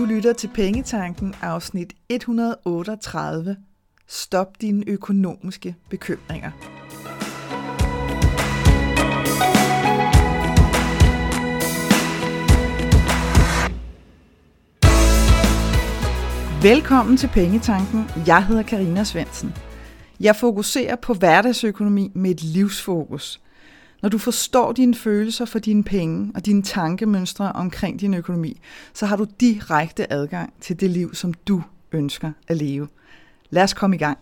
Du lytter til Pengetanken afsnit 138. Stop dine økonomiske bekymringer. Velkommen til Pengetanken. Jeg hedder Karina Svensen. Jeg fokuserer på hverdagsøkonomi med et livsfokus. Når du forstår dine følelser for dine penge og dine tankemønstre omkring din økonomi, så har du direkte adgang til det liv, som du ønsker at leve. Lad os komme i gang.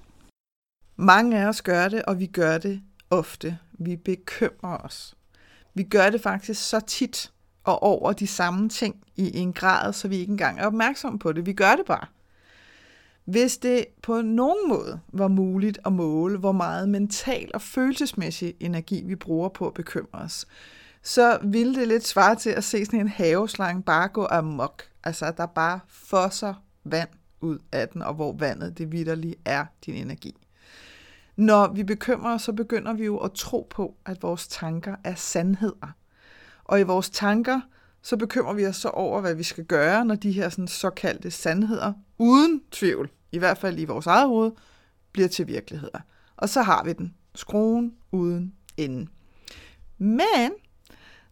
Mange af os gør det, og vi gør det ofte. Vi bekymrer os. Vi gør det faktisk så tit og over de samme ting i en grad, så vi ikke engang er opmærksomme på det. Vi gør det bare. Hvis det på nogen måde var muligt at måle, hvor meget mental og følelsesmæssig energi vi bruger på at bekymre os, så ville det lidt svare til at se sådan en haveslange bare gå amok. Altså, der bare fosser vand ud af den, og hvor vandet det vidderlige er din energi. Når vi bekymrer os, så begynder vi jo at tro på, at vores tanker er sandheder. Og i vores tanker, så bekymrer vi os så over, hvad vi skal gøre, når de her sådan såkaldte sandheder, uden tvivl, i hvert fald i vores eget hoved, bliver til virkeligheder. Og så har vi den. Skruen uden ende. Men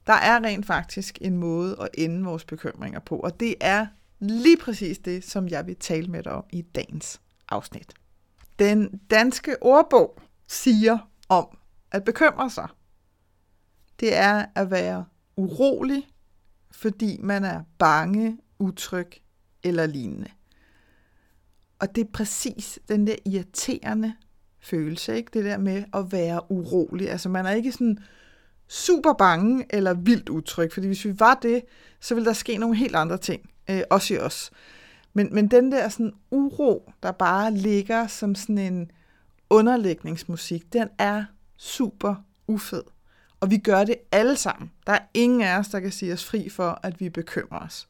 der er rent faktisk en måde at ende vores bekymringer på, og det er lige præcis det, som jeg vil tale med dig om i dagens afsnit. Den danske ordbog siger om at bekymre sig, det er at være urolig, fordi man er bange, utryg eller lignende. Og det er præcis den der irriterende følelse, ikke? Det der med at være urolig. Altså man er ikke sådan super bange eller vildt utryg, fordi hvis vi var det, så ville der ske nogle helt andre ting, øh, også i os. Men, men den der sådan uro, der bare ligger som sådan en underlægningsmusik, den er super ufed. Og vi gør det alle sammen. Der er ingen af os, der kan sige os fri for, at vi bekymrer os.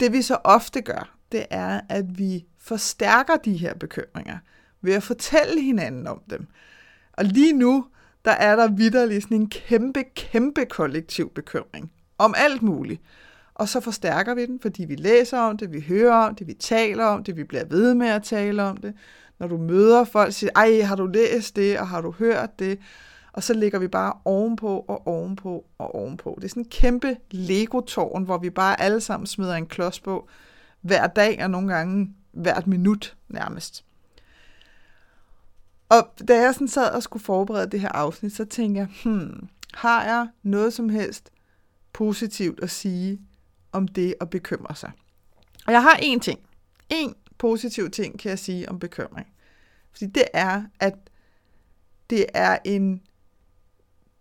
Det vi så ofte gør, det er, at vi forstærker de her bekymringer ved at fortælle hinanden om dem. Og lige nu, der er der vidderlig sådan en kæmpe, kæmpe kollektiv bekymring om alt muligt. Og så forstærker vi den, fordi vi læser om det, vi hører om det, vi taler om det, vi bliver ved med at tale om det. Når du møder folk, siger, ej, har du læst det, og har du hørt det? Og så ligger vi bare ovenpå og ovenpå og ovenpå. Det er sådan en kæmpe legotårn, hvor vi bare alle sammen smider en klods på hver dag, og nogle gange hvert minut nærmest. Og da jeg sådan sad og skulle forberede det her afsnit, så tænkte jeg, hmm, har jeg noget som helst positivt at sige om det at bekymre sig? Og jeg har én ting. En positiv ting kan jeg sige om bekymring. Fordi det er, at det er en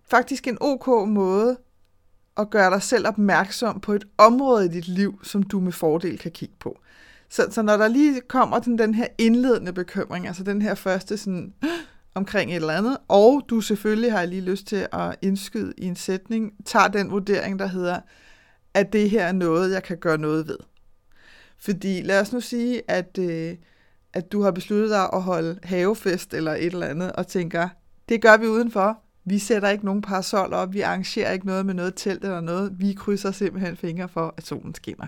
faktisk en ok måde at gøre dig selv opmærksom på et område i dit liv, som du med fordel kan kigge på. Så, så når der lige kommer den, den her indledende bekymring, altså den her første sådan, omkring et eller andet, og du selvfølgelig har lige lyst til at indskyde i en sætning, tager den vurdering, der hedder, at det her er noget, jeg kan gøre noget ved. Fordi lad os nu sige, at, øh, at du har besluttet dig at holde havefest eller et eller andet, og tænker, det gør vi udenfor. Vi sætter ikke nogen parasol op, vi arrangerer ikke noget med noget telt eller noget. Vi krydser simpelthen fingre for, at solen skinner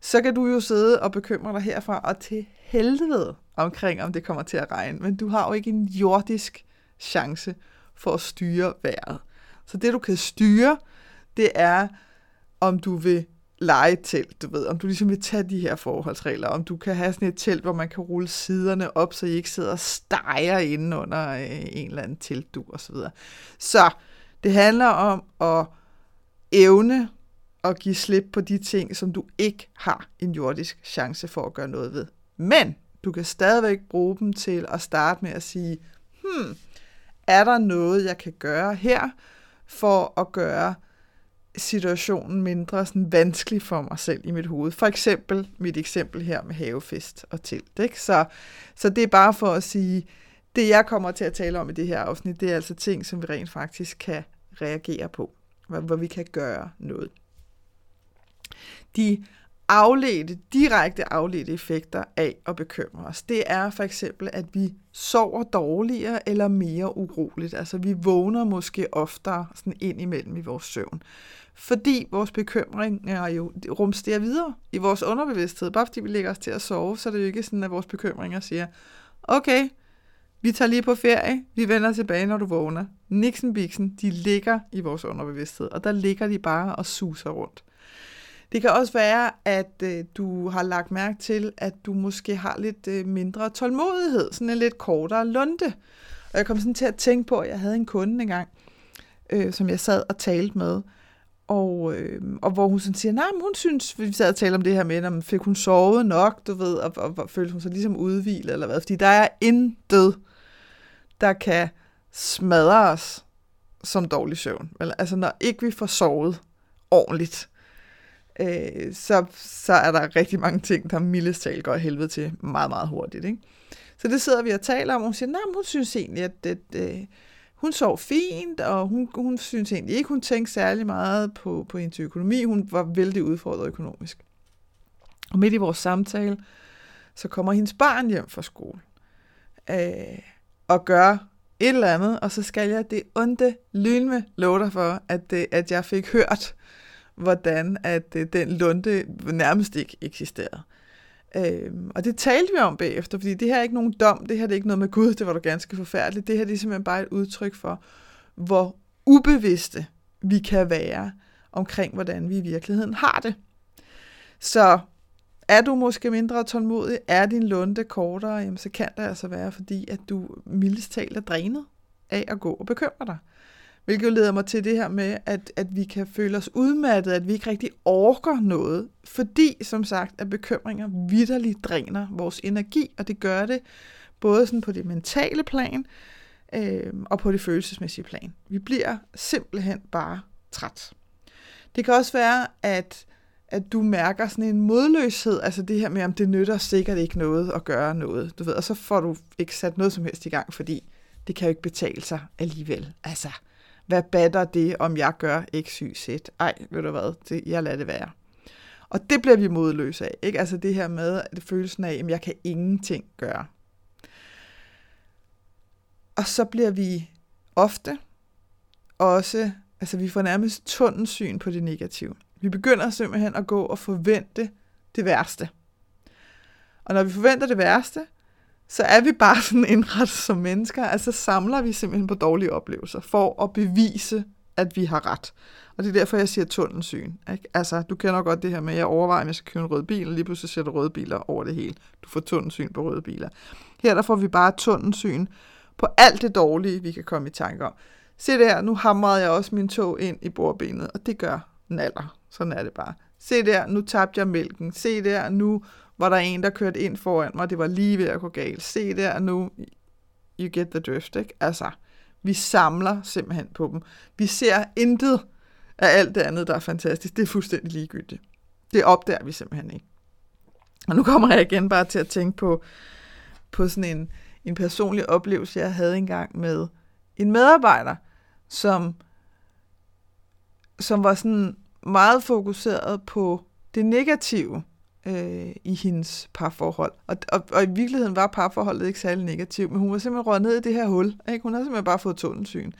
så kan du jo sidde og bekymre dig herfra og til helvede omkring, om det kommer til at regne. Men du har jo ikke en jordisk chance for at styre vejret. Så det du kan styre, det er, om du vil lege du ved, om du ligesom vil tage de her forholdsregler, om du kan have sådan et telt, hvor man kan rulle siderne op, så I ikke sidder og steger inde under øh, en eller anden teltdu og så videre. Så det handler om at evne at give slip på de ting, som du ikke har en jordisk chance for at gøre noget ved. Men du kan stadigvæk bruge dem til at starte med at sige, hmm, er der noget, jeg kan gøre her, for at gøre situationen mindre sådan vanskelig for mig selv i mit hoved. For eksempel mit eksempel her med havefest og telt. Ikke? Så, så det er bare for at sige, det jeg kommer til at tale om i det her afsnit, det er altså ting, som vi rent faktisk kan reagere på, hvor, hvor vi kan gøre noget. De afledte, direkte afledte effekter af at bekymre os, det er for eksempel, at vi sover dårligere eller mere uroligt. Altså vi vågner måske oftere sådan ind imellem i vores søvn. Fordi vores bekymring er jo rumsterer videre i vores underbevidsthed. Bare fordi vi lægger os til at sove, så er det jo ikke sådan, at vores bekymringer siger, okay, vi tager lige på ferie, vi vender tilbage, når du vågner. Nixon Bixen, de ligger i vores underbevidsthed, og der ligger de bare og suser rundt. Det kan også være, at øh, du har lagt mærke til, at du måske har lidt øh, mindre tålmodighed, sådan en lidt kortere lunde. Og jeg kom sådan til at tænke på, at jeg havde en kunde engang, øh, som jeg sad og talte med, og, øh, og hvor hun sådan siger, nej, men hun synes, vi sad og talte om det her med, om fik hun sovet nok, du ved, og, og, og følte hun sig ligesom udvilet eller hvad, fordi der er intet, der kan smadre os som dårlig søvn. Altså når ikke vi får sovet ordentligt, øh, så, så er der rigtig mange ting, der mildest talt går helvede til meget, meget hurtigt. Ikke? Så det sidder vi og taler om, og hun siger, nej, hun synes egentlig, at, at, at øh, hun sov fint, og hun, hun synes egentlig ikke, hun tænkte særlig meget på, på hendes økonomi. Hun var vældig udfordret økonomisk. Og midt i vores samtale, så kommer hendes barn hjem fra skole øh, og gør et eller andet, og så skal jeg det onde lynme love dig for, at, det, at jeg fik hørt, hvordan at øh, den lunde nærmest ikke eksisterede. Øhm, og det talte vi om bagefter, fordi det her er ikke nogen dom, det her er ikke noget med Gud, det var da ganske forfærdeligt. Det her det er simpelthen bare et udtryk for, hvor ubevidste vi kan være omkring, hvordan vi i virkeligheden har det. Så er du måske mindre tålmodig, er din lunde kortere, jamen så kan det altså være, fordi at du mildest talt er drænet af at gå og bekymre dig. Hvilket leder mig til det her med, at, at vi kan føle os udmattet, at vi ikke rigtig orker noget, fordi, som sagt, at bekymringer vidderligt dræner vores energi, og det gør det både sådan på det mentale plan øh, og på det følelsesmæssige plan. Vi bliver simpelthen bare træt. Det kan også være, at, at du mærker sådan en modløshed, altså det her med, om det nytter sikkert ikke noget at gøre noget, du ved, og så får du ikke sat noget som helst i gang, fordi det kan jo ikke betale sig alligevel. Altså, hvad batter det, om jeg gør x, y, z? Ej, ved du hvad, det, jeg lader det være. Og det bliver vi modløse af, ikke? Altså det her med det følelsen af, at jeg kan ingenting gøre. Og så bliver vi ofte også, altså vi får nærmest tunnelsyn på det negative. Vi begynder simpelthen at gå og forvente det værste. Og når vi forventer det værste, så er vi bare sådan indrettet som mennesker, altså samler vi simpelthen på dårlige oplevelser, for at bevise, at vi har ret. Og det er derfor, jeg siger tunnelsyn. Ikke? Altså, du kender godt det her med, at jeg overvejer, om jeg skal købe en rød bil, og lige pludselig ser du røde biler over det hele. Du får tunnelsyn på røde biler. Her der får vi bare tunnelsyn på alt det dårlige, vi kan komme i tanke om. Se der, nu hamrede jeg også min tog ind i bordbenet, og det gør naller. Sådan er det bare. Se der, nu tabte jeg mælken. Se der, nu var der en, der kørte ind foran mig, det var lige ved at gå galt. Se der nu, you get the drift, ikke? Altså, vi samler simpelthen på dem. Vi ser intet af alt det andet, der er fantastisk. Det er fuldstændig ligegyldigt. Det opdager vi simpelthen ikke. Og nu kommer jeg igen bare til at tænke på, på sådan en, en personlig oplevelse, jeg havde engang med en medarbejder, som, som var sådan meget fokuseret på det negative øh, i hendes parforhold. Og, og, og i virkeligheden var parforholdet ikke særlig negativt, men hun var simpelthen røget ned i det her hul. Ikke? Hun havde simpelthen bare fået tunnelsyn.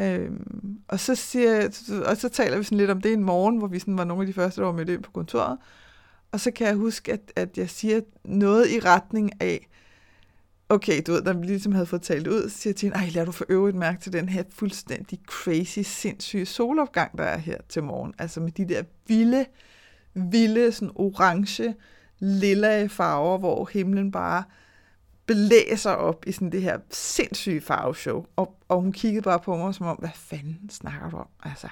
Øhm, og, så siger, og så taler vi sådan lidt om det en morgen, hvor vi sådan var nogle af de første, der var med ind på kontoret. Og så kan jeg huske, at, at jeg siger noget i retning af, okay, du ved, da vi ligesom havde fået talt ud, så siger jeg til hende, ej, lad du for øvrigt mærke til den her fuldstændig crazy, sindssyge solopgang, der er her til morgen. Altså med de der vilde, vilde, sådan orange, lilla farver, hvor himlen bare blæser op i sådan det her sindssyge farveshow. Og, og hun kiggede bare på mig som om, hvad fanden snakker du om? Altså.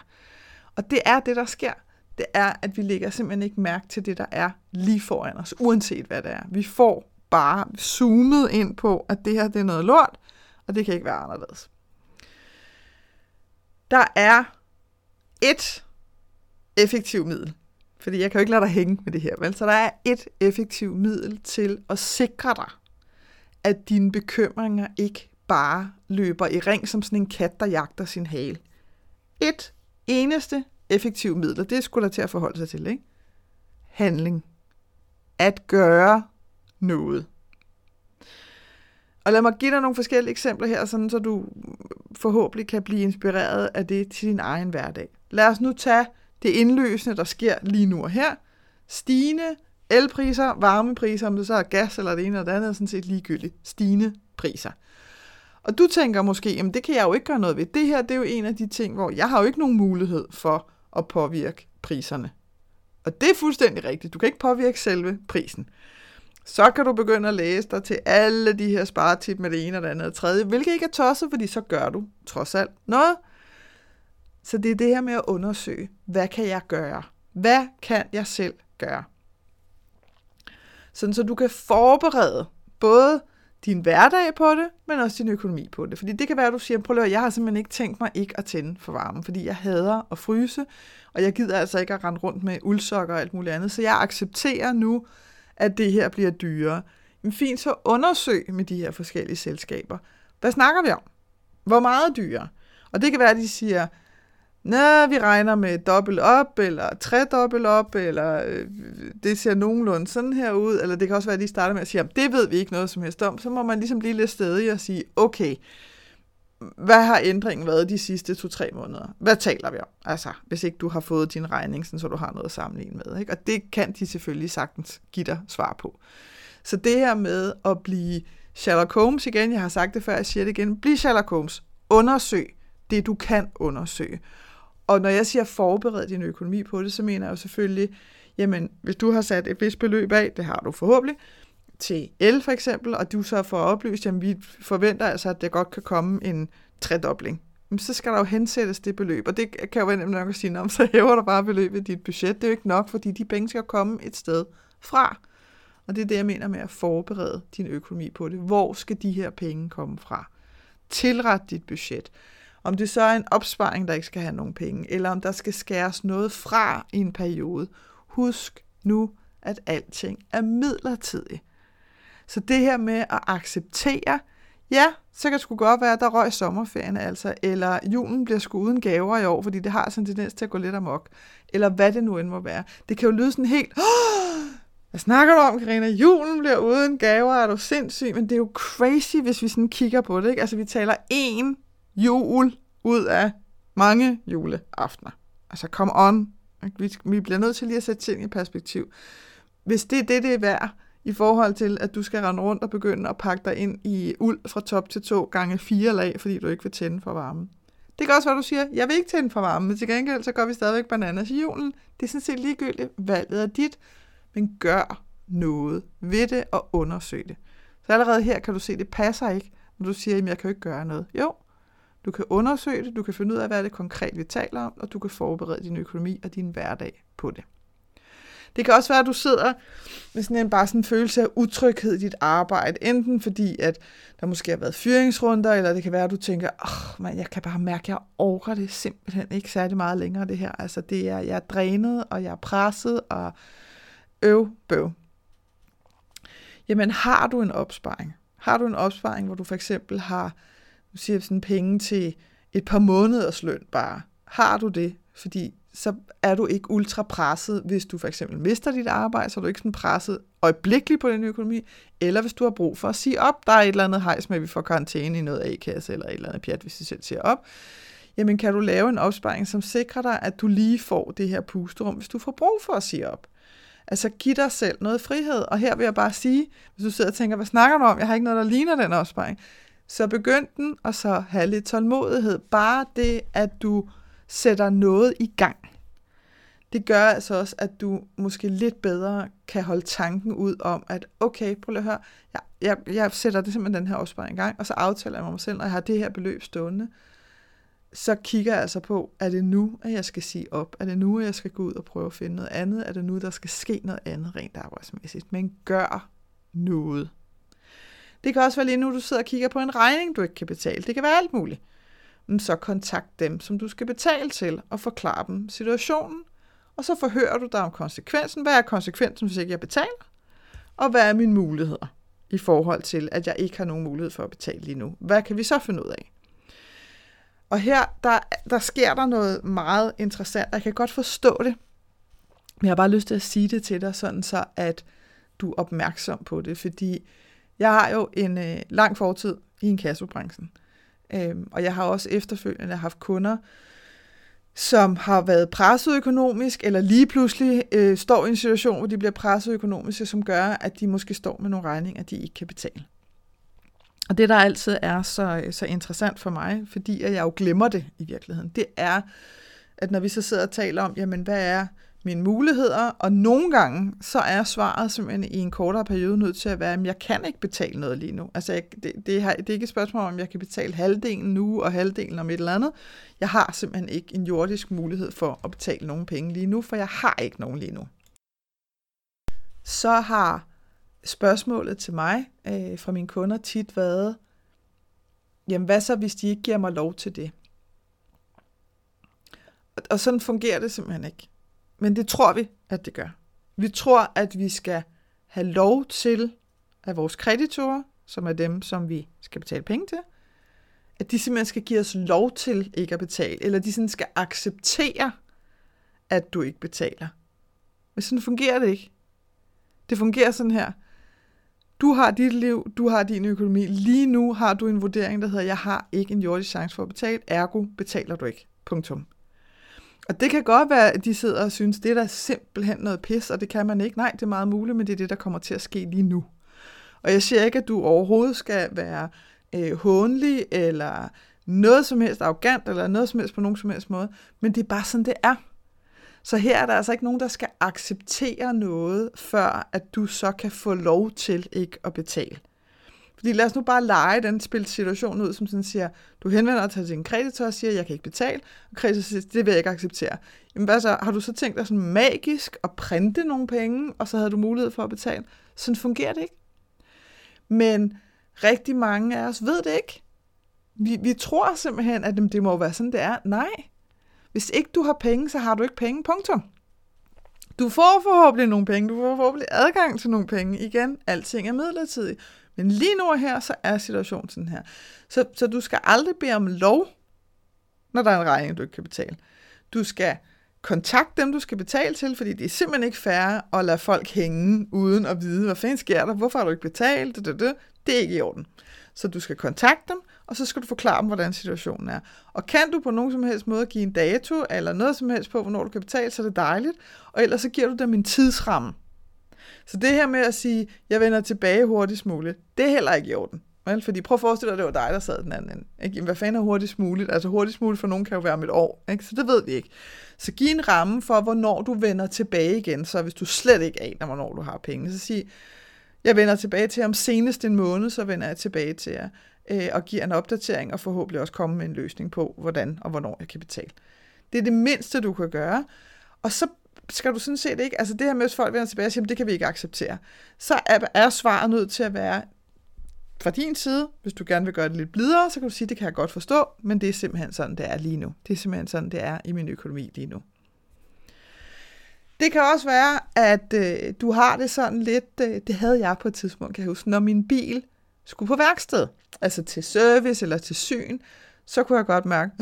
Og det er det, der sker. Det er, at vi lægger simpelthen ikke mærke til det, der er lige foran os, uanset hvad det er. Vi får bare zoomet ind på, at det her det er noget lort, og det kan ikke være anderledes. Der er et effektivt middel fordi jeg kan jo ikke lade dig hænge med det her, vel? Så der er et effektivt middel til at sikre dig, at dine bekymringer ikke bare løber i ring som sådan en kat, der jagter sin hale. Et eneste effektivt middel, og det skulle der til at forholde sig til, ikke? handling. At gøre noget. Og lad mig give dig nogle forskellige eksempler her, sådan så du forhåbentlig kan blive inspireret af det til din egen hverdag. Lad os nu tage det indløsende, der sker lige nu og her. Stigende elpriser, varmepriser, om det så er gas eller det ene eller det andet, er sådan set ligegyldigt. Stigende priser. Og du tænker måske, jamen det kan jeg jo ikke gøre noget ved. Det her, det er jo en af de ting, hvor jeg har jo ikke nogen mulighed for at påvirke priserne. Og det er fuldstændig rigtigt. Du kan ikke påvirke selve prisen. Så kan du begynde at læse dig til alle de her sparetip med det ene og det andet og tredje, hvilket ikke er tosset, fordi så gør du trods alt noget. Så det er det her med at undersøge, hvad kan jeg gøre? Hvad kan jeg selv gøre? Sådan så du kan forberede både din hverdag på det, men også din økonomi på det. Fordi det kan være, at du siger, prøv at jeg har simpelthen ikke tænkt mig ikke at tænde for varmen, fordi jeg hader at fryse, og jeg gider altså ikke at rende rundt med uldsokker og alt muligt andet. Så jeg accepterer nu, at det her bliver dyrere. Men fint, så undersøg med de her forskellige selskaber. Hvad snakker vi om? Hvor meget dyrere? Og det kan være, at de siger, Nå, vi regner med dobbelt op, eller tredobbelt op, eller øh, det ser nogenlunde sådan her ud, eller det kan også være, at de starter med at sige, at det ved vi ikke noget som helst om, så må man ligesom blive lidt stedig og sige, okay, hvad har ændringen været de sidste to-tre måneder? Hvad taler vi om? Altså, hvis ikke du har fået din regning, så du har noget at sammenligne med. Ikke? Og det kan de selvfølgelig sagtens give dig svar på. Så det her med at blive Sherlock Holmes igen, jeg har sagt det før, jeg siger det igen, bliv Sherlock Holmes. Undersøg det, du kan undersøge. Og når jeg siger forbered din økonomi på det, så mener jeg jo selvfølgelig, jamen hvis du har sat et vist beløb af, det har du forhåbentlig, til el for eksempel, og du så får oplyst, jamen vi forventer altså, at der godt kan komme en tredobling, så skal der jo hensættes det beløb, og det kan jo være nemt nok at sige, om så hæver du bare beløbet i dit budget. Det er jo ikke nok, fordi de penge skal komme et sted fra. Og det er det, jeg mener med at forberede din økonomi på det. Hvor skal de her penge komme fra? Tilret dit budget. Om det så er en opsparing, der ikke skal have nogen penge, eller om der skal skæres noget fra i en periode. Husk nu, at alting er midlertidigt. Så det her med at acceptere, ja, så kan det sgu godt være, at der røg sommerferien altså, eller julen bliver sgu uden gaver i år, fordi det har sådan en tendens til at gå lidt amok, eller hvad det nu end må være. Det kan jo lyde sådan helt, hvad snakker du om, Karina? Julen bliver uden gaver, er du sindssyg? Men det er jo crazy, hvis vi sådan kigger på det, ikke? Altså, vi taler én jul ud af mange juleaftener. Altså, come on. Vi, vi bliver nødt til lige at sætte ting i perspektiv. Hvis det er det, det er værd, i forhold til, at du skal rende rundt og begynde at pakke dig ind i uld fra top til to gange fire lag, fordi du ikke vil tænde for varmen. Det kan også være, du siger, jeg vil ikke tænde for varmen, men til gengæld så gør vi stadigvæk bananas i julen. Det er sådan set ligegyldigt. Valget er dit, men gør noget ved det og undersøg det. Så allerede her kan du se, at det passer ikke, når du siger, at jeg kan jo ikke gøre noget. Jo, du kan undersøge det, du kan finde ud af, hvad det konkret vi taler om, og du kan forberede din økonomi og din hverdag på det. Det kan også være, at du sidder med sådan en, bare sådan en følelse af utryghed i dit arbejde. Enten fordi, at der måske har været fyringsrunder, eller det kan være, at du tænker, oh, man, jeg kan bare mærke, at jeg overgår det simpelthen ikke særlig meget længere, det her. Altså, det er, jeg er drænet, og jeg er presset, og øv, bøv. Jamen, har du en opsparing? Har du en opsparing, hvor du for eksempel har, du siger sådan penge til et par måneders løn bare? Har du det? Fordi så er du ikke ultra presset, hvis du for eksempel mister dit arbejde, så er du ikke sådan presset øjeblikkeligt på din økonomi, eller hvis du har brug for at sige op, der er et eller andet hejs med, at vi får karantæne i noget A-kasse, eller et eller andet pjat, hvis du selv siger op, jamen kan du lave en opsparing, som sikrer dig, at du lige får det her pusterum, hvis du får brug for at sige op. Altså giv dig selv noget frihed, og her vil jeg bare sige, hvis du sidder og tænker, hvad snakker du om, jeg har ikke noget, der ligner den opsparing, så begynd den, og så have lidt tålmodighed. Bare det, at du sætter noget i gang. Det gør altså også, at du måske lidt bedre kan holde tanken ud om, at okay, prøv lige at høre, jeg, jeg, jeg sætter det simpelthen den her opsparing i gang, og så aftaler jeg med mig selv, når jeg har det her beløb stående, så kigger jeg altså på, er det nu, at jeg skal sige op? Er det nu, at jeg skal gå ud og prøve at finde noget andet? Er det nu, der skal ske noget andet rent arbejdsmæssigt? Men gør noget. Det kan også være lige nu, du sidder og kigger på en regning, du ikke kan betale. Det kan være alt muligt så kontakt dem, som du skal betale til, og forklare dem situationen. Og så forhører du dig om konsekvensen. Hvad er konsekvensen, hvis ikke jeg betaler? Og hvad er mine muligheder i forhold til, at jeg ikke har nogen mulighed for at betale lige nu? Hvad kan vi så finde ud af? Og her, der, der sker der noget meget interessant. Jeg kan godt forstå det. Men jeg har bare lyst til at sige det til dig, sådan så at du er opmærksom på det, fordi jeg har jo en øh, lang fortid i en kassobranchen. Øhm, og jeg har også efterfølgende haft kunder, som har været presset økonomisk, eller lige pludselig øh, står i en situation, hvor de bliver presset økonomisk, som gør, at de måske står med nogle regninger, de ikke kan betale. Og det, der altid er så, øh, så interessant for mig, fordi jeg jo glemmer det i virkeligheden, det er, at når vi så sidder og taler om, jamen hvad er mine muligheder, og nogle gange, så er svaret simpelthen i en kortere periode nødt til at være, at jeg kan ikke betale noget lige nu. Altså, jeg, det, det, har, det er ikke et spørgsmål om, jeg kan betale halvdelen nu, og halvdelen om et eller andet. Jeg har simpelthen ikke en jordisk mulighed for at betale nogen penge lige nu, for jeg har ikke nogen lige nu. Så har spørgsmålet til mig øh, fra mine kunder tit været, jamen hvad så, hvis de ikke giver mig lov til det? Og, og sådan fungerer det simpelthen ikke. Men det tror vi, at det gør. Vi tror, at vi skal have lov til, at vores kreditorer, som er dem, som vi skal betale penge til, at de simpelthen skal give os lov til ikke at betale, eller de sådan skal acceptere, at du ikke betaler. Men sådan fungerer det ikke. Det fungerer sådan her. Du har dit liv, du har din økonomi. Lige nu har du en vurdering, der hedder, jeg har ikke en jordisk chance for at betale, ergo betaler du ikke. Punktum. Og det kan godt være, at de sidder og synes, det er da simpelthen noget pis, og det kan man ikke. Nej, det er meget muligt, men det er det, der kommer til at ske lige nu. Og jeg siger ikke, at du overhovedet skal være øh, hånlig, eller noget som helst arrogant, eller noget som helst på nogen som helst måde, men det er bare sådan, det er. Så her er der altså ikke nogen, der skal acceptere noget, før at du så kan få lov til ikke at betale. Fordi lad os nu bare lege den spil situation ud, som sådan siger, du henvender dig til din kreditor og siger, jeg kan ikke betale, og kreditor siger, det vil jeg ikke acceptere. Jamen hvad så, har du så tænkt dig sådan magisk at printe nogle penge, og så havde du mulighed for at betale? Sådan fungerer det ikke. Men rigtig mange af os ved det ikke. Vi, vi tror simpelthen, at det må være sådan, det er. Nej. Hvis ikke du har penge, så har du ikke penge. Punktum. Du får forhåbentlig nogle penge, du får forhåbentlig adgang til nogle penge. Igen, alting er midlertidigt. Men lige nu og her, så er situationen sådan her. Så, så du skal aldrig bede om lov, når der er en regning, du ikke kan betale. Du skal kontakte dem, du skal betale til, fordi det er simpelthen ikke fair at lade folk hænge uden at vide, hvad fanden sker der, hvorfor har du ikke betalt, det, det, det. det er ikke i orden. Så du skal kontakte dem, og så skal du forklare dem, hvordan situationen er. Og kan du på nogen som helst måde give en dato, eller noget som helst på, hvornår du kan betale, så er det dejligt. Og ellers så giver du dem en tidsramme. Så det her med at sige, jeg vender tilbage hurtigst muligt, det er heller ikke i orden. Vel? Fordi prøv at forestille dig, at det var dig, der sad den anden ende. Ikke? Hvad fanden er hurtigst muligt? Altså hurtigst muligt for nogen kan jo være om et år. Ikke? Så det ved vi ikke. Så giv en ramme for, hvornår du vender tilbage igen. Så hvis du slet ikke aner, hvornår du har penge, så sig, jeg vender tilbage til om senest en måned, så vender jeg tilbage til jer øh, og giver en opdatering og forhåbentlig også komme med en løsning på, hvordan og hvornår jeg kan betale. Det er det mindste, du kan gøre. Og så skal du sådan set ikke, altså det her med, at folk vender tilbage og siger, det kan vi ikke acceptere, så er, er svaret nødt til at være, fra din side, hvis du gerne vil gøre det lidt blidere, så kan du sige, det kan jeg godt forstå, men det er simpelthen sådan, det er lige nu. Det er simpelthen sådan, det er i min økonomi lige nu. Det kan også være, at øh, du har det sådan lidt, øh, det havde jeg på et tidspunkt, kan jeg huske, når min bil skulle på værksted, altså til service eller til syn, så kunne jeg godt mærke,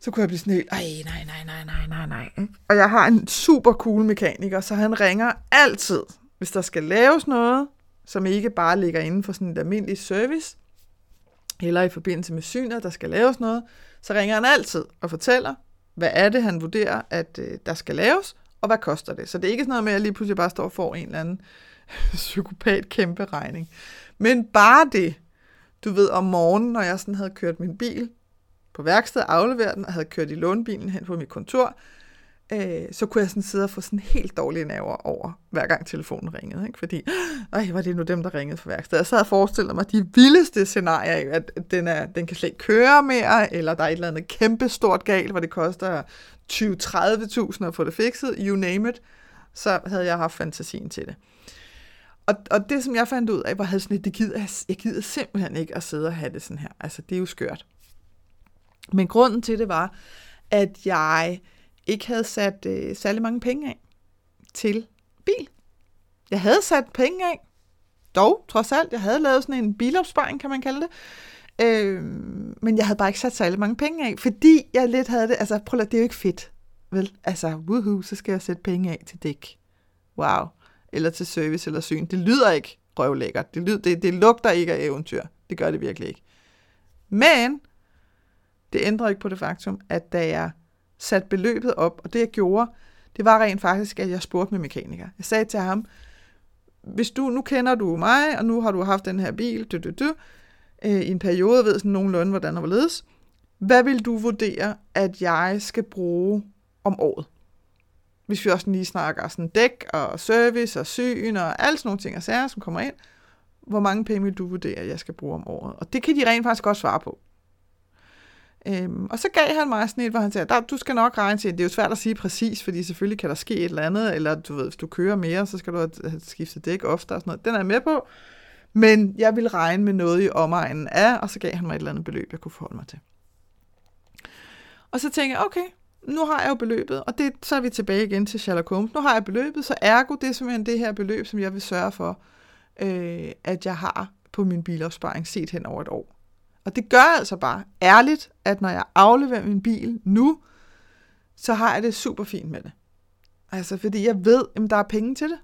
så kunne jeg blive sådan helt, ej, nej, nej, nej, nej, nej, nej. Og jeg har en super cool mekaniker, så han ringer altid, hvis der skal laves noget, som ikke bare ligger inden for sådan et almindeligt service, eller i forbindelse med synet, der skal laves noget, så ringer han altid og fortæller, hvad er det, han vurderer, at øh, der skal laves, og hvad koster det. Så det er ikke sådan noget med, at jeg lige pludselig bare står og får en eller anden psykopat kæmpe regning. Men bare det, du ved, om morgenen, når jeg sådan havde kørt min bil på værkstedet, afleveret den, og havde kørt i lånbilen hen på mit kontor, øh, så kunne jeg sådan sidde og få sådan helt dårlige nerver over, hver gang telefonen ringede. Ikke? Fordi, øh, var det nu dem, der ringede fra værkstedet? Jeg sad og forestillede mig de vildeste scenarier, at den, er, den kan slet ikke køre mere, eller der er et eller andet kæmpe stort galt, hvor det koster 20-30.000 at få det fikset, you name it, så havde jeg haft fantasien til det. Og, og det, som jeg fandt ud af, var havde sådan et, det gider, jeg gider simpelthen ikke at sidde og have det sådan her. Altså, det er jo skørt. Men grunden til det var, at jeg ikke havde sat øh, særlig mange penge af til bil. Jeg havde sat penge af, dog trods alt. Jeg havde lavet sådan en bilopsparing, kan man kalde det. Øh, men jeg havde bare ikke sat særlig mange penge af, fordi jeg lidt havde det, altså prøv at det er jo ikke fedt. Vel, altså, woohoo, så skal jeg sætte penge af til dæk. Wow. Eller til service eller syn. Det lyder ikke røvlækkert. Det, lyder, det, det lugter ikke af eventyr. Det gør det virkelig ikke. Men det ændrer ikke på det faktum, at da jeg satte beløbet op, og det jeg gjorde, det var rent faktisk, at jeg spurgte min mekaniker. Jeg sagde til ham, hvis du, nu kender du mig, og nu har du haft den her bil, du, du, du, øh, i en periode, ved sådan nogenlunde, hvordan og hvorledes, hvad vil du vurdere, at jeg skal bruge om året? Hvis vi også lige snakker sådan dæk og service og syn og alle sådan nogle ting og sager, som kommer ind, hvor mange penge vil du vurdere, at jeg skal bruge om året? Og det kan de rent faktisk godt svare på. Øhm, og så gav han mig sådan et, hvor han sagde, du skal nok regne til, det er jo svært at sige præcis, fordi selvfølgelig kan der ske et eller andet, eller du ved, hvis du kører mere, så skal du have skiftet dæk ofte og sådan noget. Den er jeg med på, men jeg vil regne med noget i omegnen af, og så gav han mig et eller andet beløb, jeg kunne forholde mig til. Og så tænkte jeg, okay, nu har jeg jo beløbet, og det, så er vi tilbage igen til Sherlock Holmes. Nu har jeg beløbet, så ergo det er simpelthen det her beløb, som jeg vil sørge for, øh, at jeg har på min bilopsparing set hen over et år. Og det gør altså bare ærligt, at når jeg afleverer min bil nu, så har jeg det super fint med det. Altså, fordi jeg ved, at der er penge til det.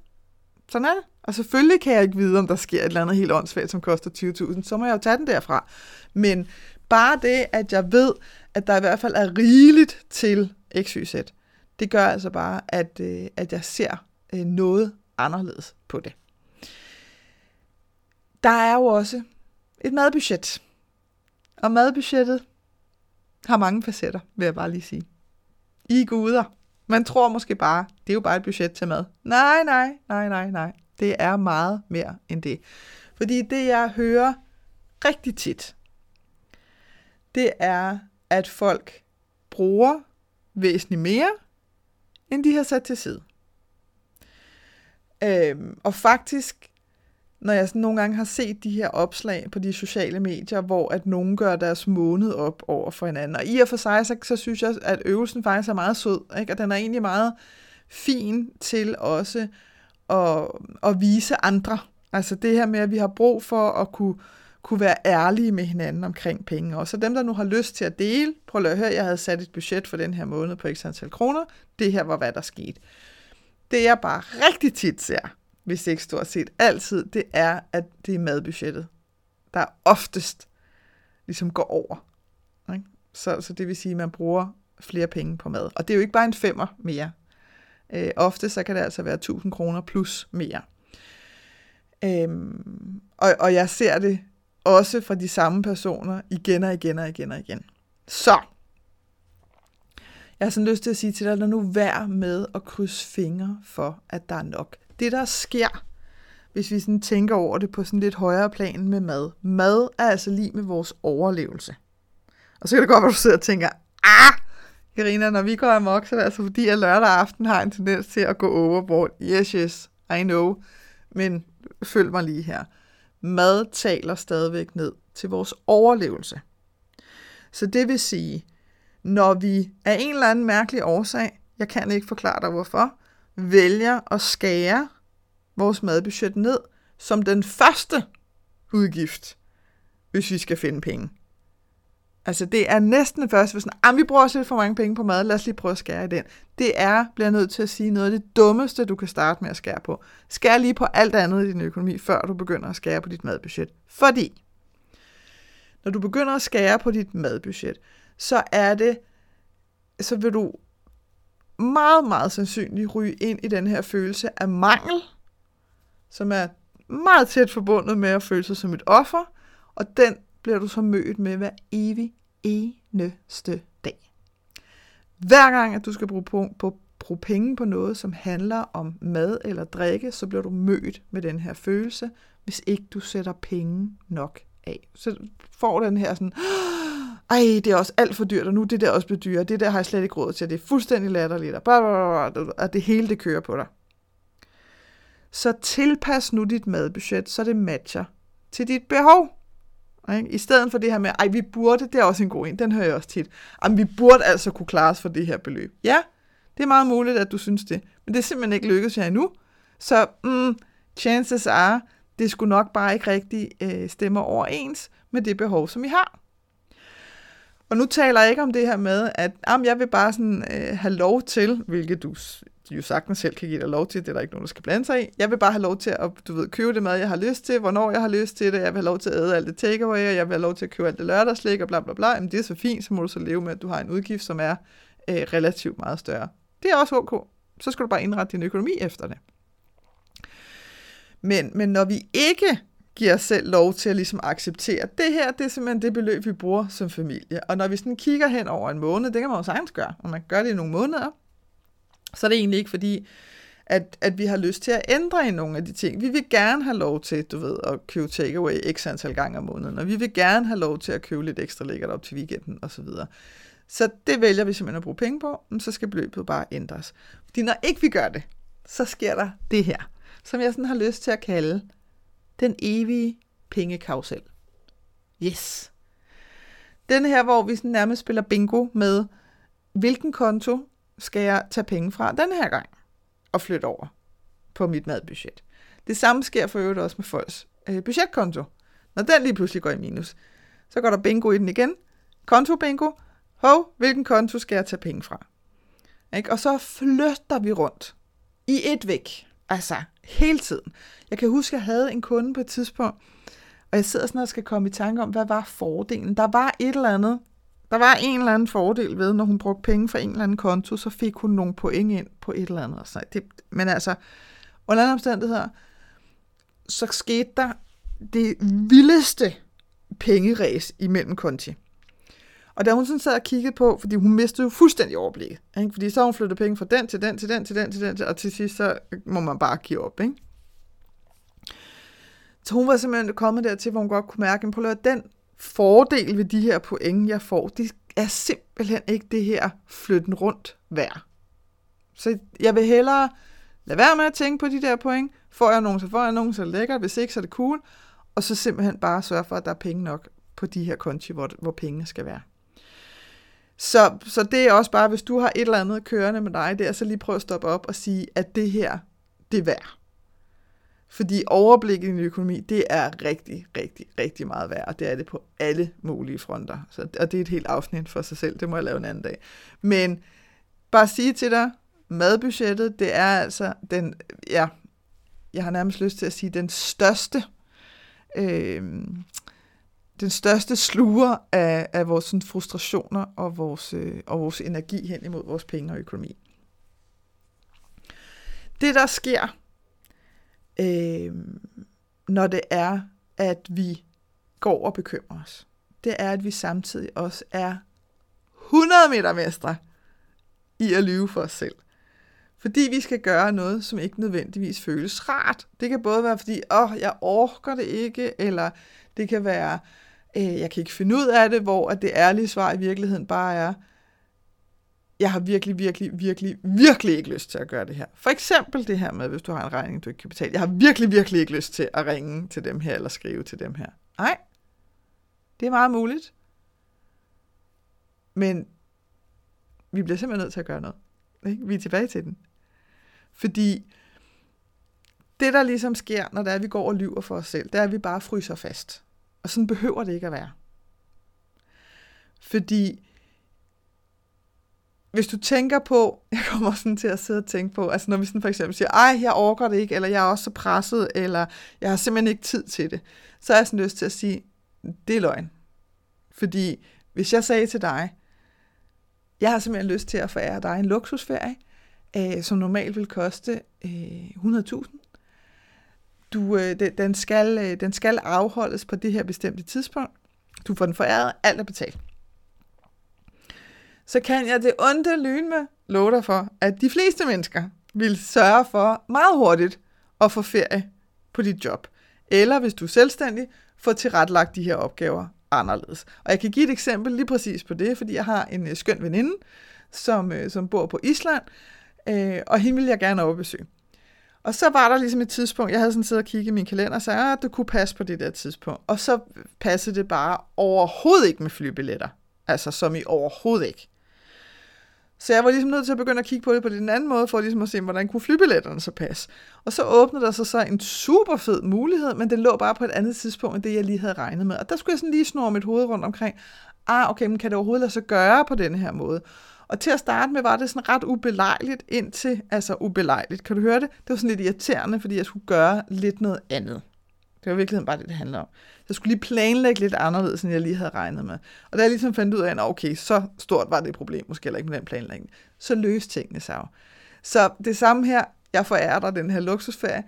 Sådan er det. Og selvfølgelig kan jeg ikke vide, om der sker et eller andet helt åndssvagt, som koster 20.000. Så må jeg jo tage den derfra. Men bare det, at jeg ved, at der i hvert fald er rigeligt til XYZ, det gør altså bare, at, øh, at jeg ser øh, noget anderledes på det. Der er jo også et madbudget. Og madbudgettet har mange facetter, vil jeg bare lige sige. I guder. Man tror måske bare, det er jo bare et budget til mad. Nej, nej, nej, nej, nej. Det er meget mere end det. Fordi det, jeg hører rigtig tit, det er, at folk bruger væsentligt mere, end de har sat til side. Øhm, og faktisk når jeg sådan nogle gange har set de her opslag på de sociale medier, hvor at nogen gør deres måned op over for hinanden. Og i og for sig, så, så synes jeg, at øvelsen faktisk er meget sød, ikke? og den er egentlig meget fin til også at, at vise andre. Altså det her med, at vi har brug for at kunne, kunne være ærlige med hinanden omkring penge. Og så dem, der nu har lyst til at dele, prøv at høre, jeg havde sat et budget for den her måned på x antal kroner. Det her var, hvad der skete. Det jeg bare rigtig tit ser, hvis ikke stort set altid, det er, at det er madbudgettet, der oftest ligesom går over. Ikke? Så, så det vil sige, at man bruger flere penge på mad. Og det er jo ikke bare en femmer mere. Øh, ofte så kan det altså være 1000 kroner plus mere. Øhm, og, og jeg ser det også fra de samme personer igen og igen og igen og igen. Så, jeg har sådan lyst til at sige til dig, lad nu vær med at krydse fingre for, at der er nok det, der sker, hvis vi sådan tænker over det på sådan lidt højere plan med mad. Mad er altså lige med vores overlevelse. Og så kan det godt være, at du sidder og tænker, ah, Irina, når vi går amok, så er det altså fordi, at lørdag aften har en tendens til at gå overboard. Yes, yes, I know. Men følg mig lige her. Mad taler stadigvæk ned til vores overlevelse. Så det vil sige, når vi af en eller anden mærkelig årsag, jeg kan ikke forklare dig hvorfor, vælger at skære vores madbudget ned som den første udgift, hvis vi skal finde penge. Altså det er næsten det første, hvis sådan, vi bruger også lidt for mange penge på mad, lad os lige prøve at skære i den. Det er, bliver nødt til at sige, noget af det dummeste, du kan starte med at skære på. Skær lige på alt andet i din økonomi, før du begynder at skære på dit madbudget. Fordi, når du begynder at skære på dit madbudget, så er det, så vil du meget, meget sandsynligt ryge ind i den her følelse af mangel, som er meget tæt forbundet med at føle sig som et offer, og den bliver du så mødt med hver evig eneste dag. Hver gang, at du skal bruge, på, på, bruge penge på noget, som handler om mad eller drikke, så bliver du mødt med den her følelse, hvis ikke du sætter penge nok af. Så får den her sådan, ej, det er også alt for dyrt, og nu det der også blevet dyrere, det der har jeg slet ikke råd til, det er fuldstændig latterligt, og det hele det kører på dig. Så tilpas nu dit madbudget, så det matcher til dit behov. Ikke? I stedet for det her med, ej, vi burde, det er også en god en, den hører jeg også tit. Jamen, vi burde altså kunne klare os for det her beløb. Ja, det er meget muligt, at du synes det, men det er simpelthen ikke lykkedes jer endnu. Så mm, chances are, det skulle nok bare ikke rigtig øh, stemme overens med det behov, som I har. Og nu taler jeg ikke om det her med, at jamen, jeg vil bare sådan, øh, have lov til, hvilket du jo sagtens selv kan give dig lov til, det er der ikke nogen, der skal blande sig i. Jeg vil bare have lov til at du ved, købe det mad, jeg har lyst til, hvornår jeg har lyst til det, jeg vil have lov til at æde alt det takeaway, og jeg vil have lov til at købe alt det lørdagslæg, og bla bla bla. Jamen, det er så fint, så må du så leve med, at du har en udgift, som er øh, relativt meget større. Det er også ok. Så skal du bare indrette din økonomi efter det. Men, men når vi ikke giver os selv lov til at ligesom acceptere, det her, det er simpelthen det beløb, vi bruger som familie. Og når vi sådan kigger hen over en måned, det kan man jo sagtens gøre, og man gør det i nogle måneder, så er det egentlig ikke fordi, at, at vi har lyst til at ændre i nogle af de ting. Vi vil gerne have lov til, du ved, at købe takeaway x antal gange om måneden, og vi vil gerne have lov til at købe lidt ekstra lækkert op til weekenden osv. Så, så det vælger vi simpelthen at bruge penge på, men så skal beløbet bare ændres. Fordi når ikke vi gør det, så sker der det her, som jeg sådan har lyst til at kalde den evige pengekausel. Yes. Den her, hvor vi sådan nærmest spiller bingo med, hvilken konto skal jeg tage penge fra den her gang og flytte over på mit madbudget. Det samme sker for øvrigt også med folks øh, budgetkonto. Når den lige pludselig går i minus, så går der bingo i den igen. Konto bingo. Hov, hvilken konto skal jeg tage penge fra? Ikke? Og så flytter vi rundt i et væk. Altså, hele tiden. Jeg kan huske, at jeg havde en kunde på et tidspunkt, og jeg sidder sådan og skal komme i tanke om, hvad var fordelen? Der var et eller andet, der var en eller anden fordel ved, når hun brugte penge fra en eller anden konto, så fik hun nogle point ind på et eller andet. Så det, men altså, under andre omstændigheder, så skete der det vildeste pengeræs imellem konti. Og da hun sådan sad og kiggede på, fordi hun mistede jo fuldstændig overblikket, ikke? fordi så har hun flyttet penge fra den til den, til den, til den, til den, og til sidst så øh, må man bare give op. Ikke? Så hun var simpelthen kommet dertil, hvor hun godt kunne mærke, at den fordel ved de her point, jeg får, det er simpelthen ikke det her flytten rundt værd. Så jeg vil hellere lade være med at tænke på de der point. Får jeg nogen, så får jeg nogen, så lækker. lækkert. Hvis ikke, så er det cool. Og så simpelthen bare sørge for, at der er penge nok på de her konti, hvor, hvor pengene skal være. Så, så det er også bare, hvis du har et eller andet kørende med dig der, så lige prøv at stoppe op og sige, at det her, det er værd. Fordi overblikket i din økonomi, det er rigtig, rigtig, rigtig meget værd, og det er det på alle mulige fronter. Så, og det er et helt afsnit for sig selv, det må jeg lave en anden dag. Men bare sige til dig, madbudgettet, det er altså den, ja, jeg har nærmest lyst til at sige, den største, øh, den største sluger af, af vores sådan, frustrationer og vores, øh, og vores energi hen imod vores penge og økonomi. Det, der sker, øh, når det er, at vi går og bekymrer os, det er, at vi samtidig også er 100 meter mestre i at lyve for os selv. Fordi vi skal gøre noget, som ikke nødvendigvis føles rart. Det kan både være, fordi åh, jeg orker det ikke, eller det kan være, øh, jeg kan ikke finde ud af det, hvor at det ærlige svar i virkeligheden bare er, jeg har virkelig, virkelig, virkelig, virkelig ikke lyst til at gøre det her. For eksempel det her med, hvis du har en regning, du ikke kan betale. Jeg har virkelig, virkelig ikke lyst til at ringe til dem her, eller skrive til dem her. Nej, det er meget muligt. Men vi bliver simpelthen nødt til at gøre noget. Ikke? Vi er tilbage til den. Fordi det, der ligesom sker, når det er, at vi går og lyver for os selv, det er, at vi bare fryser fast. Og sådan behøver det ikke at være. Fordi hvis du tænker på, jeg kommer sådan til at sidde og tænke på, altså når vi sådan for eksempel siger, ej, jeg overgår det ikke, eller jeg er også så presset, eller jeg har simpelthen ikke tid til det, så er jeg sådan lyst til at sige, det er løgn. Fordi hvis jeg sagde til dig, jeg har simpelthen lyst til at forære dig en luksusferie, øh, som normalt vil koste øh, 100.000. Du, øh, den, skal, øh, den skal afholdes på det her bestemte tidspunkt. Du får den foræret, alt er betalt så kan jeg det onde lyn med love dig for, at de fleste mennesker vil sørge for meget hurtigt at få ferie på dit job. Eller hvis du er selvstændig, få tilrettelagt de her opgaver anderledes. Og jeg kan give et eksempel lige præcis på det, fordi jeg har en øh, skøn veninde, som, øh, som bor på Island, øh, og hende vil jeg gerne overbesøge. Og så var der ligesom et tidspunkt, jeg havde sådan siddet og kigget i min kalender og sagde, at ah, det kunne passe på det der tidspunkt. Og så passede det bare overhovedet ikke med flybilletter. Altså som i overhovedet ikke. Så jeg var ligesom nødt til at begynde at kigge på det på den anden måde, for ligesom at se, hvordan kunne flybilletterne så passe. Og så åbnede der sig så en super fed mulighed, men det lå bare på et andet tidspunkt, end det jeg lige havde regnet med. Og der skulle jeg sådan lige snurre mit hoved rundt omkring, ah, okay, men kan det overhovedet lade sig gøre på den her måde? Og til at starte med var det sådan ret ubelejligt indtil, altså ubelejligt, kan du høre det? Det var sådan lidt irriterende, fordi jeg skulle gøre lidt noget andet. Det var virkelig bare det, det handler om. Jeg skulle lige planlægge lidt anderledes, end jeg lige havde regnet med. Og da jeg ligesom fandt ud af, at okay, så stort var det problem, måske heller ikke med den planlægning, så løste tingene sig jo. Så det samme her, jeg forærer dig den her luksusferie,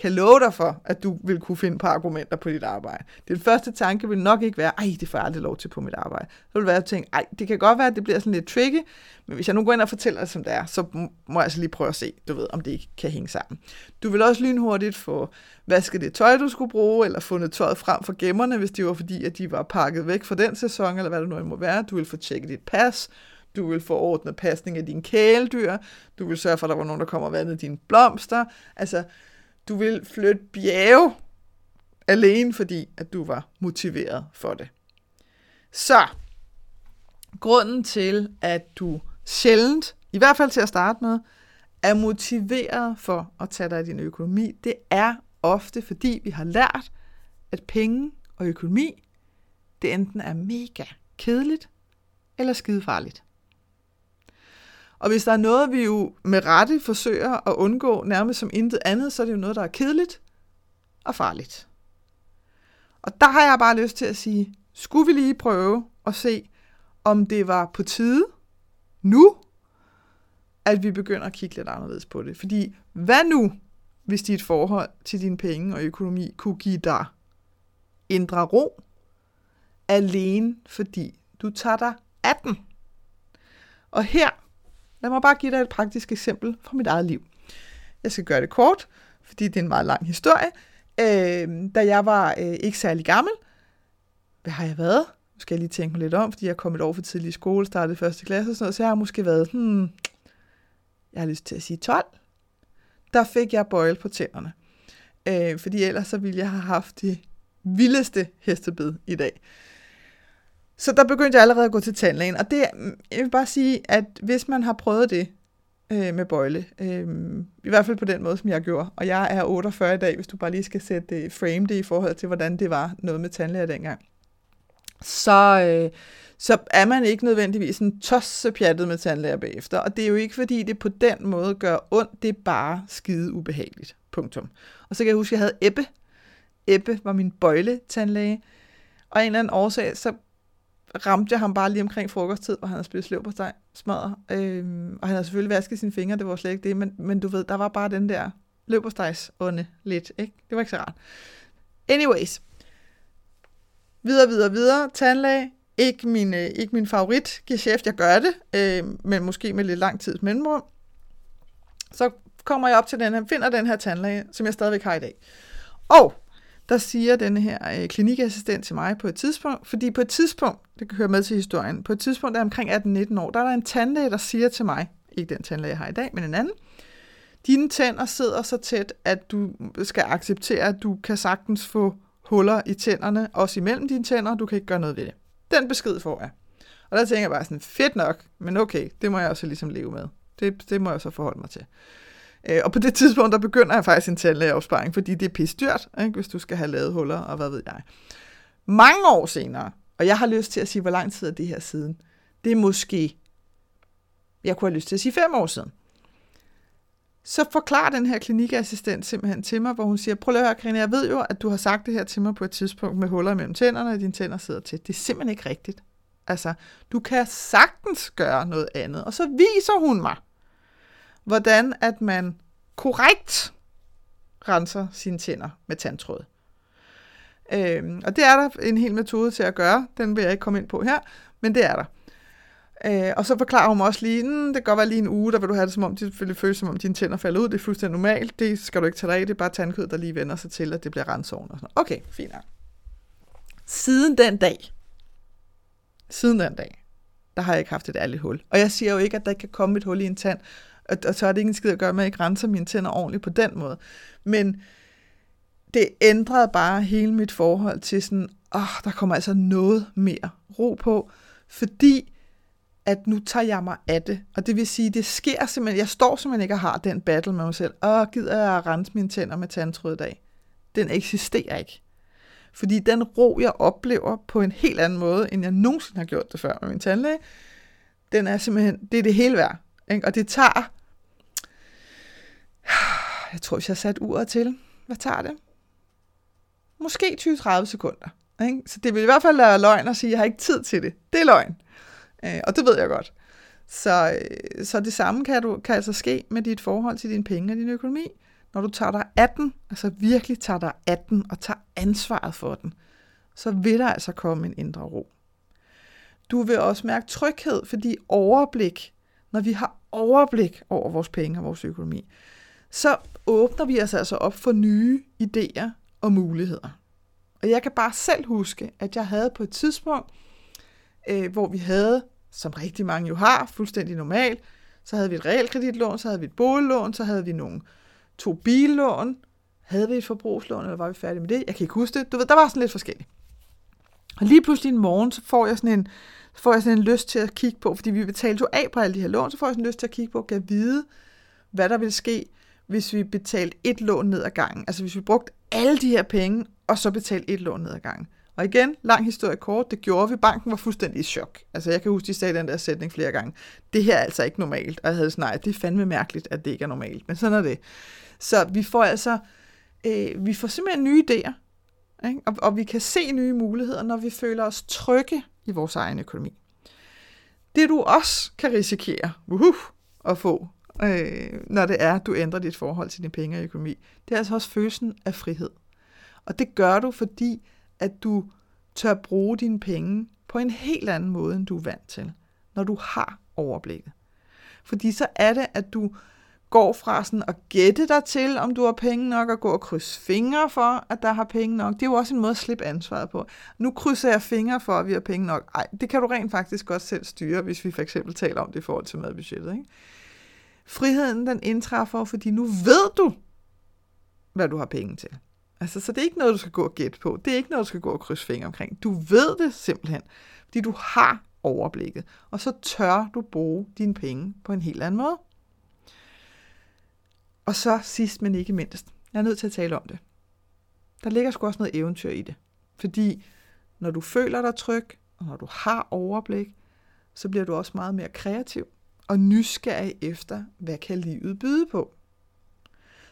kan love dig for, at du vil kunne finde på argumenter på dit arbejde. Den første tanke vil nok ikke være, ej, det får jeg aldrig lov til på mit arbejde. Så vil være at tænke, ej, det kan godt være, at det bliver sådan lidt tricky, men hvis jeg nu går ind og fortæller det, som det er, så må jeg altså lige prøve at se, du ved, om det ikke kan hænge sammen. Du vil også lynhurtigt få vasket det tøj, du skulle bruge, eller fundet tøjet frem for gemmerne, hvis det var fordi, at de var pakket væk fra den sæson, eller hvad det nu må være. Du vil få tjekket dit pas, du vil få ordnet pasning af dine kæledyr, du vil sørge for, at der var nogen, der kommer og vandede dine blomster. Altså, du vil flytte bjerge alene, fordi at du var motiveret for det. Så, grunden til, at du sjældent, i hvert fald til at starte med, er motiveret for at tage dig af din økonomi, det er ofte, fordi vi har lært, at penge og økonomi, det enten er mega kedeligt eller skidefarligt. Og hvis der er noget, vi jo med rette forsøger at undgå nærmest som intet andet, så er det jo noget, der er kedeligt og farligt. Og der har jeg bare lyst til at sige, skulle vi lige prøve at se, om det var på tide nu, at vi begynder at kigge lidt anderledes på det. Fordi hvad nu, hvis dit forhold til dine penge og økonomi kunne give dig indre ro, alene fordi du tager dig af den? Og her Lad mig bare give dig et praktisk eksempel fra mit eget liv. Jeg skal gøre det kort, fordi det er en meget lang historie. Øh, da jeg var øh, ikke særlig gammel, hvad har jeg været? Nu skal jeg lige tænke mig lidt om, fordi jeg kom et år for tidlig i skole, startede første klasse og sådan noget, så jeg har måske været, hmm, jeg har lyst til at sige 12. Der fik jeg bøjle på tænderne. Øh, fordi ellers så ville jeg have haft det vildeste hestebid i dag. Så der begyndte jeg allerede at gå til tandlægen, og det, jeg vil bare sige, at hvis man har prøvet det øh, med bøjle, øh, i hvert fald på den måde, som jeg gjorde, og jeg er 48 i dag, hvis du bare lige skal sætte øh, frame det i forhold til, hvordan det var noget med tandlæger dengang, så, øh, så er man ikke nødvendigvis en tossepjattet med tandlæger bagefter, og det er jo ikke, fordi det på den måde gør ondt, det er bare skide ubehageligt. Punktum. Og så kan jeg huske, at jeg havde Ebbe. Ebbe var min bøjletandlæge, og af en eller anden årsag, så ramte jeg ham bare lige omkring frokosttid, hvor han havde spist leverpostej smadret. Øhm, og han havde selvfølgelig vasket sine fingre, det var slet ikke det, men, men du ved, der var bare den der løberstejs onde lidt, ikke? Det var ikke så rart. Anyways. Videre, videre, videre. Tandlæge. Ikke min, øh, ikke min favorit geschæft. Jeg gør det, øh, men måske med lidt lang tids mellemrum. Så kommer jeg op til den her, finder den her tandlæge, som jeg stadigvæk har i dag. Og der siger denne her øh, klinikassistent til mig på et tidspunkt, fordi på et tidspunkt, det kan høre med til historien, på et tidspunkt, der er omkring 18-19 år, der er der en tandlæge, der siger til mig, ikke den tandlæge, jeg har i dag, men en anden, dine tænder sidder så tæt, at du skal acceptere, at du kan sagtens få huller i tænderne, også imellem dine tænder, du kan ikke gøre noget ved det. Den besked får jeg. Og der tænker jeg bare sådan, fedt nok, men okay, det må jeg også ligesom leve med. Det, det må jeg så forholde mig til. Øh, og på det tidspunkt, der begynder jeg faktisk en tandlægeopsparing, fordi det er pisse dyrt, ikke, hvis du skal have lavet huller, og hvad ved jeg. Mange år senere, og jeg har lyst til at sige, hvor lang tid er det her siden, det er måske, jeg kunne have lyst til at sige fem år siden. Så forklarer den her klinikassistent simpelthen til mig, hvor hun siger, prøv at høre, Karina, jeg ved jo, at du har sagt det her til mig på et tidspunkt med huller mellem tænderne, og dine tænder sidder tæt. Det er simpelthen ikke rigtigt. Altså, du kan sagtens gøre noget andet. Og så viser hun mig, hvordan at man korrekt renser sine tænder med tandtråd. Øhm, og det er der en hel metode til at gøre. Den vil jeg ikke komme ind på her, men det er der. Øh, og så forklarer hun også lige, mm, det kan godt være lige en uge, der vil du have det som om, det vil føles som om dine tænder falder ud. Det er fuldstændig normalt. Det skal du ikke tage dig af. Det er bare tandkød, der lige vender sig til, at det bliver rensoven. Og sådan. Okay, fint. Siden den dag, siden den dag, der har jeg ikke haft et ærligt hul. Og jeg siger jo ikke, at der kan komme et hul i en tand, og, og så er det ikke en skid at gøre med, at jeg ikke renser mine tænder ordentligt på den måde. Men det ændrede bare hele mit forhold til sådan, åh, oh, der kommer altså noget mere ro på, fordi at nu tager jeg mig af det. Og det vil sige, det sker simpelthen, jeg står simpelthen ikke og har den battle med mig selv. Åh, gider jeg at rense mine tænder med tandtråd i dag? Den eksisterer ikke. Fordi den ro, jeg oplever på en helt anden måde, end jeg nogensinde har gjort det før med min tandlæge, den er simpelthen, det er det hele værd. Ikke? Og det tager, jeg tror, hvis jeg har sat uret til, hvad tager det? Måske 20-30 sekunder. Ikke? Så det vil i hvert fald være løgn at sige, at jeg har ikke tid til det. Det er løgn. Øh, og det ved jeg godt. Så, øh, så det samme kan, du, kan altså ske med dit forhold til dine penge og din økonomi. Når du tager dig af den, altså virkelig tager dig af den og tager ansvaret for den, så vil der altså komme en indre ro. Du vil også mærke tryghed, fordi overblik, når vi har overblik over vores penge og vores økonomi, så åbner vi os altså op for nye idéer og muligheder. Og jeg kan bare selv huske, at jeg havde på et tidspunkt, øh, hvor vi havde, som rigtig mange jo har, fuldstændig normalt, så havde vi et realkreditlån, så havde vi et boliglån, så havde vi nogle to billån, havde vi et forbrugslån, eller var vi færdige med det? Jeg kan ikke huske det. Du ved, der var sådan lidt forskelligt. Og lige pludselig en morgen, så får jeg sådan en, så får jeg sådan en lyst til at kigge på, fordi vi betalte jo af på alle de her lån, så får jeg sådan en lyst til at kigge på, kan vide, hvad der vil ske, hvis vi betalte et lån ned ad gangen. Altså hvis vi brugte alle de her penge, og så betalte et lån ned ad gangen. Og igen, lang historie kort, det gjorde vi. Banken var fuldstændig i chok. Altså jeg kan huske, de sagde den der sætning flere gange. Det her er altså ikke normalt. Og jeg havde sådan, nej, det er fandme mærkeligt, at det ikke er normalt. Men sådan er det. Så vi får altså, øh, vi får simpelthen nye idéer. Ikke? Og, og vi kan se nye muligheder, når vi føler os trygge i vores egen økonomi. Det du også kan risikere uhuh, at få, øh, når det er, du ændrer dit forhold til dine penge og økonomi, det er altså også følelsen af frihed. Og det gør du, fordi at du tør bruge dine penge på en helt anden måde, end du er vant til, når du har overblikket. Fordi så er det, at du går fra sådan at gætte dig til, om du har penge nok, og gå og krydse fingre for, at der har penge nok. Det er jo også en måde at slippe ansvaret på. Nu krydser jeg fingre for, at vi har penge nok. Ej, det kan du rent faktisk også selv styre, hvis vi for eksempel taler om det i forhold til madbudgettet. Ikke? Friheden, den indtræffer, fordi nu ved du, hvad du har penge til. Altså, så det er ikke noget, du skal gå og gætte på. Det er ikke noget, du skal gå og krydse fingre omkring. Du ved det simpelthen, fordi du har overblikket. Og så tør du bruge dine penge på en helt anden måde. Og så sidst, men ikke mindst, jeg er nødt til at tale om det. Der ligger sgu også noget eventyr i det. Fordi når du føler dig tryg, og når du har overblik, så bliver du også meget mere kreativ og nysgerrig efter, hvad kan livet byde på.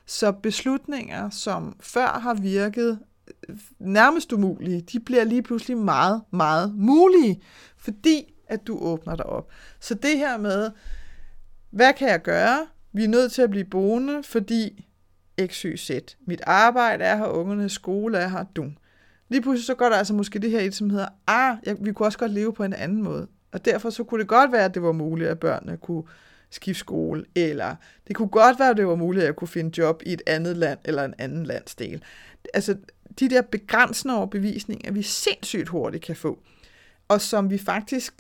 Så beslutninger, som før har virket øh, nærmest umulige, de bliver lige pludselig meget, meget mulige, fordi at du åbner dig op. Så det her med, hvad kan jeg gøre? Vi er nødt til at blive boende, fordi x, y, z. Mit arbejde er her, ungernes skole er her, du. Lige pludselig så går der altså måske det her et, som hedder, ah, jeg, vi kunne også godt leve på en anden måde. Og derfor så kunne det godt være, at det var muligt, at børnene kunne skifte skole, eller det kunne godt være, at det var muligt, at jeg kunne finde job i et andet land eller en anden landsdel. Altså, de der begrænsende overbevisninger, vi sindssygt hurtigt kan få, og som vi faktisk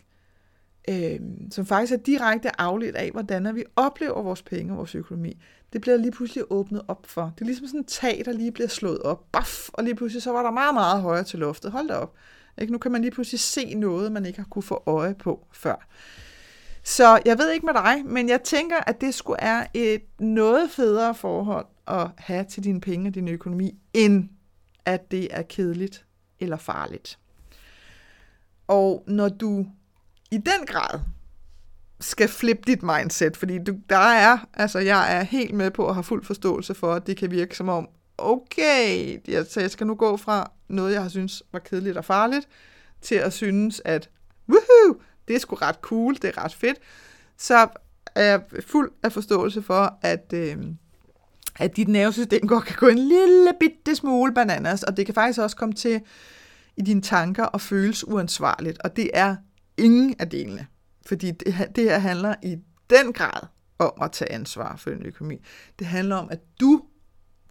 øh, som faktisk er direkte afledt af, hvordan vi oplever vores penge og vores økonomi. Det bliver lige pludselig åbnet op for. Det er ligesom sådan en tag, der lige bliver slået op. Baf, og lige pludselig så var der meget, meget højere til loftet. Hold da op. Ikke? Nu kan man lige pludselig se noget, man ikke har kunne få øje på før. Så jeg ved ikke med dig, men jeg tænker, at det skulle er et noget federe forhold at have til dine penge og din økonomi, end at det er kedeligt eller farligt. Og når du i den grad skal flippe dit mindset, fordi du, der er, altså jeg er helt med på at have fuld forståelse for, at det kan virke som om, okay, jeg, så jeg skal nu gå fra noget, jeg har synes var kedeligt og farligt, til at synes, at woohoo, det er sgu ret cool, det er ret fedt, så er jeg fuld af forståelse for, at, øh, at dit nervesystem godt kan gå en lille bitte smule bananas, og det kan faktisk også komme til i dine tanker og føles uansvarligt, og det er ingen af delene. Fordi det, det her handler i den grad om at tage ansvar for din økonomi. Det handler om, at du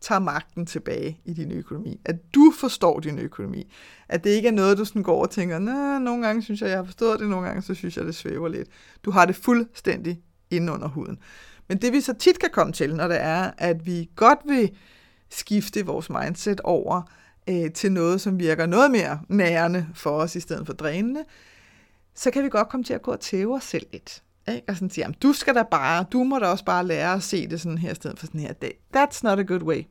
tager magten tilbage i din økonomi. At du forstår din økonomi. At det ikke er noget, du sådan går og tænker, Nå, nogle gange synes jeg, jeg har forstået det, nogle gange så synes jeg, det svæver lidt. Du har det fuldstændig inde under huden. Men det vi så tit kan komme til, når det er, at vi godt vil skifte vores mindset over øh, til noget, som virker noget mere nærende for os, i stedet for drænende, så kan vi godt komme til at gå og tæve os selv lidt. Ikke? Og sådan siger, jamen, du skal da bare, du må da også bare lære at se det sådan her, i stedet for sådan her. That's not a good way.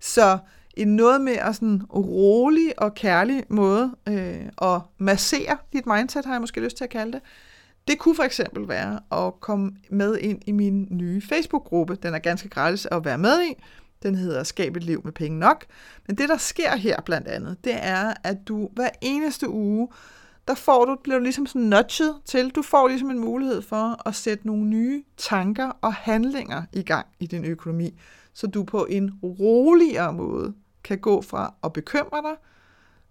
Så en noget mere sådan rolig og kærlig måde øh, at massere dit mindset, har jeg måske lyst til at kalde det. Det kunne for eksempel være at komme med ind i min nye Facebook-gruppe. Den er ganske gratis at være med i. Den hedder Skab et liv med penge nok. Men det, der sker her blandt andet, det er, at du hver eneste uge, der får du, bliver du ligesom sådan nudget til, du får ligesom en mulighed for at sætte nogle nye tanker og handlinger i gang i din økonomi, så du på en roligere måde kan gå fra at bekymre dig,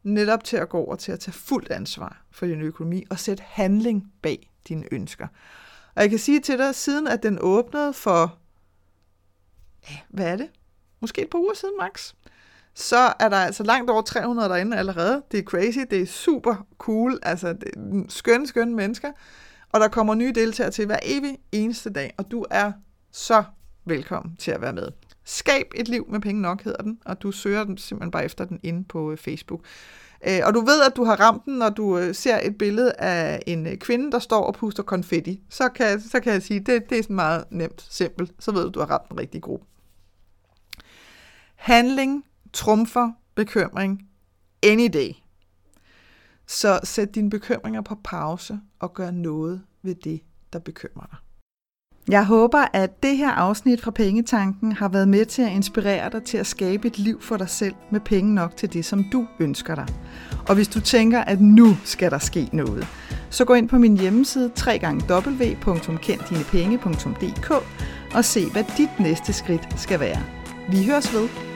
netop til at gå over til at tage fuldt ansvar for din økonomi og sætte handling bag dine ønsker. Og jeg kan sige til dig, siden at den åbnede for, hvad er det? Måske et par uger siden max, så er der altså langt over 300 derinde allerede. Det er crazy, det er super cool, altså det er skønne, skønne mennesker. Og der kommer nye deltagere til hver evig eneste dag, og du er så velkommen til at være med. Skab et liv med penge nok hedder den, og du søger den simpelthen bare efter den inde på øh, Facebook. Øh, og du ved, at du har ramt den, når du øh, ser et billede af en kvinde, der står og puster konfetti. Så kan, så kan jeg sige, det, det er sådan meget nemt, simpelt. Så ved du, at du har ramt den rigtige gruppe. Handling trumfer bekymring any day. Så sæt dine bekymringer på pause og gør noget ved det, der bekymrer dig. Jeg håber, at det her afsnit fra Pengetanken har været med til at inspirere dig til at skabe et liv for dig selv med penge nok til det, som du ønsker dig. Og hvis du tænker, at nu skal der ske noget, så gå ind på min hjemmeside www.kenddinepenge.dk og se, hvad dit næste skridt skal være. Vi høres ved.